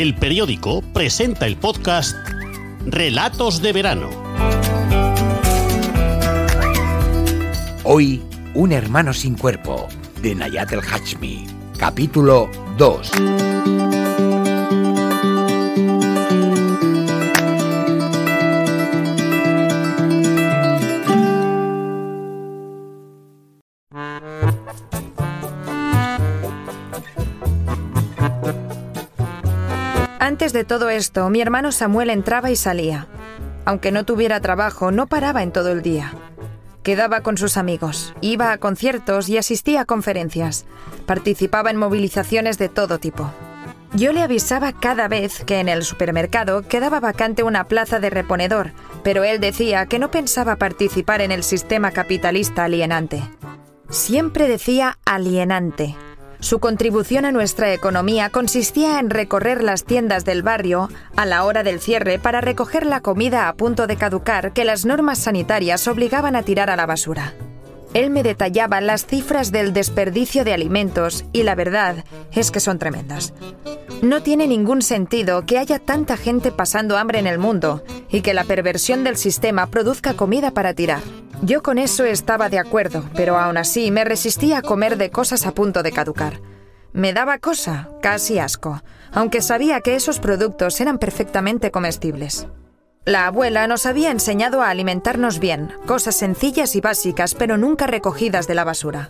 El periódico presenta el podcast Relatos de Verano. Hoy, Un hermano sin cuerpo, de Nayat el Hachmi. Capítulo 2. Antes de todo esto, mi hermano Samuel entraba y salía. Aunque no tuviera trabajo, no paraba en todo el día. Quedaba con sus amigos, iba a conciertos y asistía a conferencias. Participaba en movilizaciones de todo tipo. Yo le avisaba cada vez que en el supermercado quedaba vacante una plaza de reponedor, pero él decía que no pensaba participar en el sistema capitalista alienante. Siempre decía alienante, su contribución a nuestra economía consistía en recorrer las tiendas del barrio a la hora del cierre para recoger la comida a punto de caducar que las normas sanitarias obligaban a tirar a la basura. Él me detallaba las cifras del desperdicio de alimentos y la verdad es que son tremendas. No tiene ningún sentido que haya tanta gente pasando hambre en el mundo y que la perversión del sistema produzca comida para tirar. Yo con eso estaba de acuerdo, pero aún así me resistía a comer de cosas a punto de caducar. Me daba cosa, casi asco, aunque sabía que esos productos eran perfectamente comestibles. La abuela nos había enseñado a alimentarnos bien, cosas sencillas y básicas, pero nunca recogidas de la basura.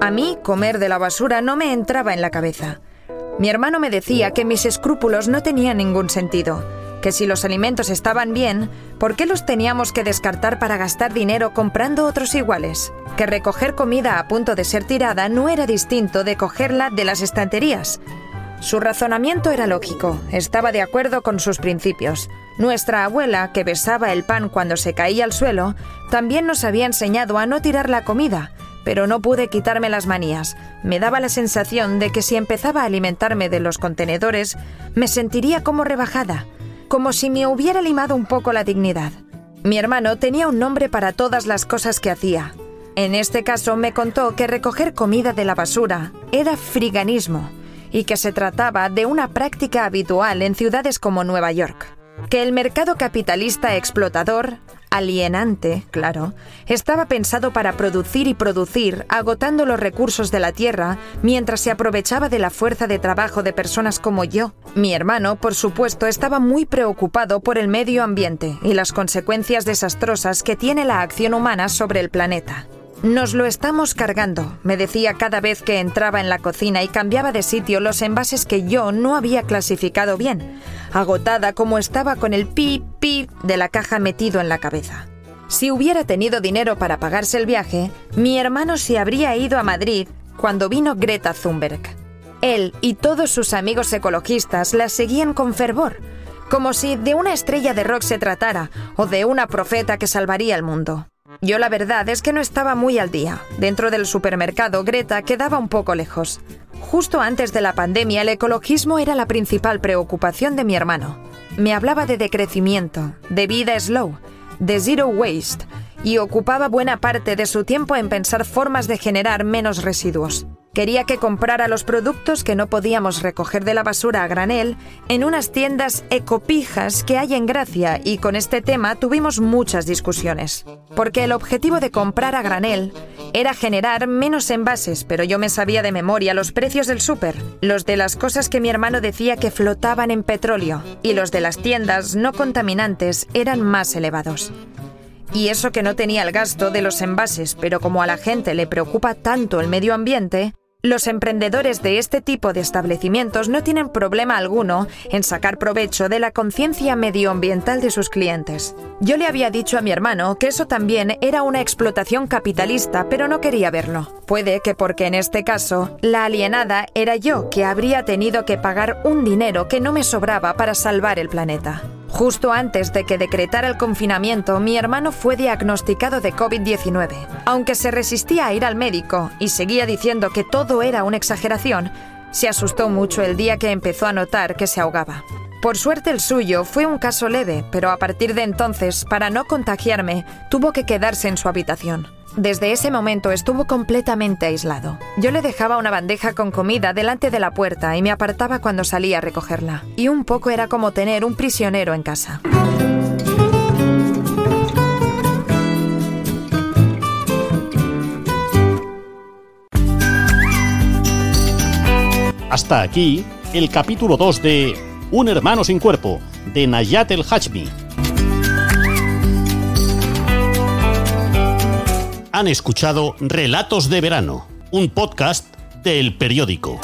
A mí, comer de la basura no me entraba en la cabeza. Mi hermano me decía que mis escrúpulos no tenían ningún sentido, que si los alimentos estaban bien, ¿por qué los teníamos que descartar para gastar dinero comprando otros iguales? Que recoger comida a punto de ser tirada no era distinto de cogerla de las estanterías. Su razonamiento era lógico, estaba de acuerdo con sus principios. Nuestra abuela, que besaba el pan cuando se caía al suelo, también nos había enseñado a no tirar la comida, pero no pude quitarme las manías. Me daba la sensación de que si empezaba a alimentarme de los contenedores, me sentiría como rebajada, como si me hubiera limado un poco la dignidad. Mi hermano tenía un nombre para todas las cosas que hacía. En este caso me contó que recoger comida de la basura era friganismo y que se trataba de una práctica habitual en ciudades como Nueva York. Que el mercado capitalista explotador, alienante, claro, estaba pensado para producir y producir, agotando los recursos de la tierra, mientras se aprovechaba de la fuerza de trabajo de personas como yo. Mi hermano, por supuesto, estaba muy preocupado por el medio ambiente y las consecuencias desastrosas que tiene la acción humana sobre el planeta. Nos lo estamos cargando, me decía cada vez que entraba en la cocina y cambiaba de sitio los envases que yo no había clasificado bien, agotada como estaba con el pi pi de la caja metido en la cabeza. Si hubiera tenido dinero para pagarse el viaje, mi hermano se habría ido a Madrid cuando vino Greta Thunberg. Él y todos sus amigos ecologistas la seguían con fervor, como si de una estrella de rock se tratara o de una profeta que salvaría el mundo. Yo la verdad es que no estaba muy al día. Dentro del supermercado, Greta quedaba un poco lejos. Justo antes de la pandemia, el ecologismo era la principal preocupación de mi hermano. Me hablaba de decrecimiento, de vida slow, de zero waste, y ocupaba buena parte de su tiempo en pensar formas de generar menos residuos. Quería que comprara los productos que no podíamos recoger de la basura a granel en unas tiendas ecopijas que hay en Gracia y con este tema tuvimos muchas discusiones. Porque el objetivo de comprar a granel era generar menos envases, pero yo me sabía de memoria los precios del súper, los de las cosas que mi hermano decía que flotaban en petróleo y los de las tiendas no contaminantes eran más elevados. Y eso que no tenía el gasto de los envases, pero como a la gente le preocupa tanto el medio ambiente, Los emprendedores de este tipo de establecimientos no tienen problema alguno en sacar provecho de la conciencia medioambiental de sus clientes. Yo le había dicho a mi hermano que eso también era una explotación capitalista, pero no quería verlo. Puede que porque en este caso, la alienada era yo que habría tenido que pagar un dinero que no me sobraba para salvar el planeta. Justo antes de que decretara el confinamiento, mi hermano fue diagnosticado de COVID-19. Aunque se resistía a ir al médico y seguía diciendo que todo era una exageración, se asustó mucho el día que empezó a notar que se ahogaba. Por suerte el suyo fue un caso leve, pero a partir de entonces, para no contagiarme, tuvo que quedarse en su habitación. Desde ese momento estuvo completamente aislado. Yo le dejaba una bandeja con comida delante de la puerta y me apartaba cuando salía a recogerla. Y un poco era como tener un prisionero en casa. Hasta aquí el capítulo 2 de Un hermano sin cuerpo, de Nayat el Hachmi. Han escuchado Relatos de Verano, un podcast del periódico.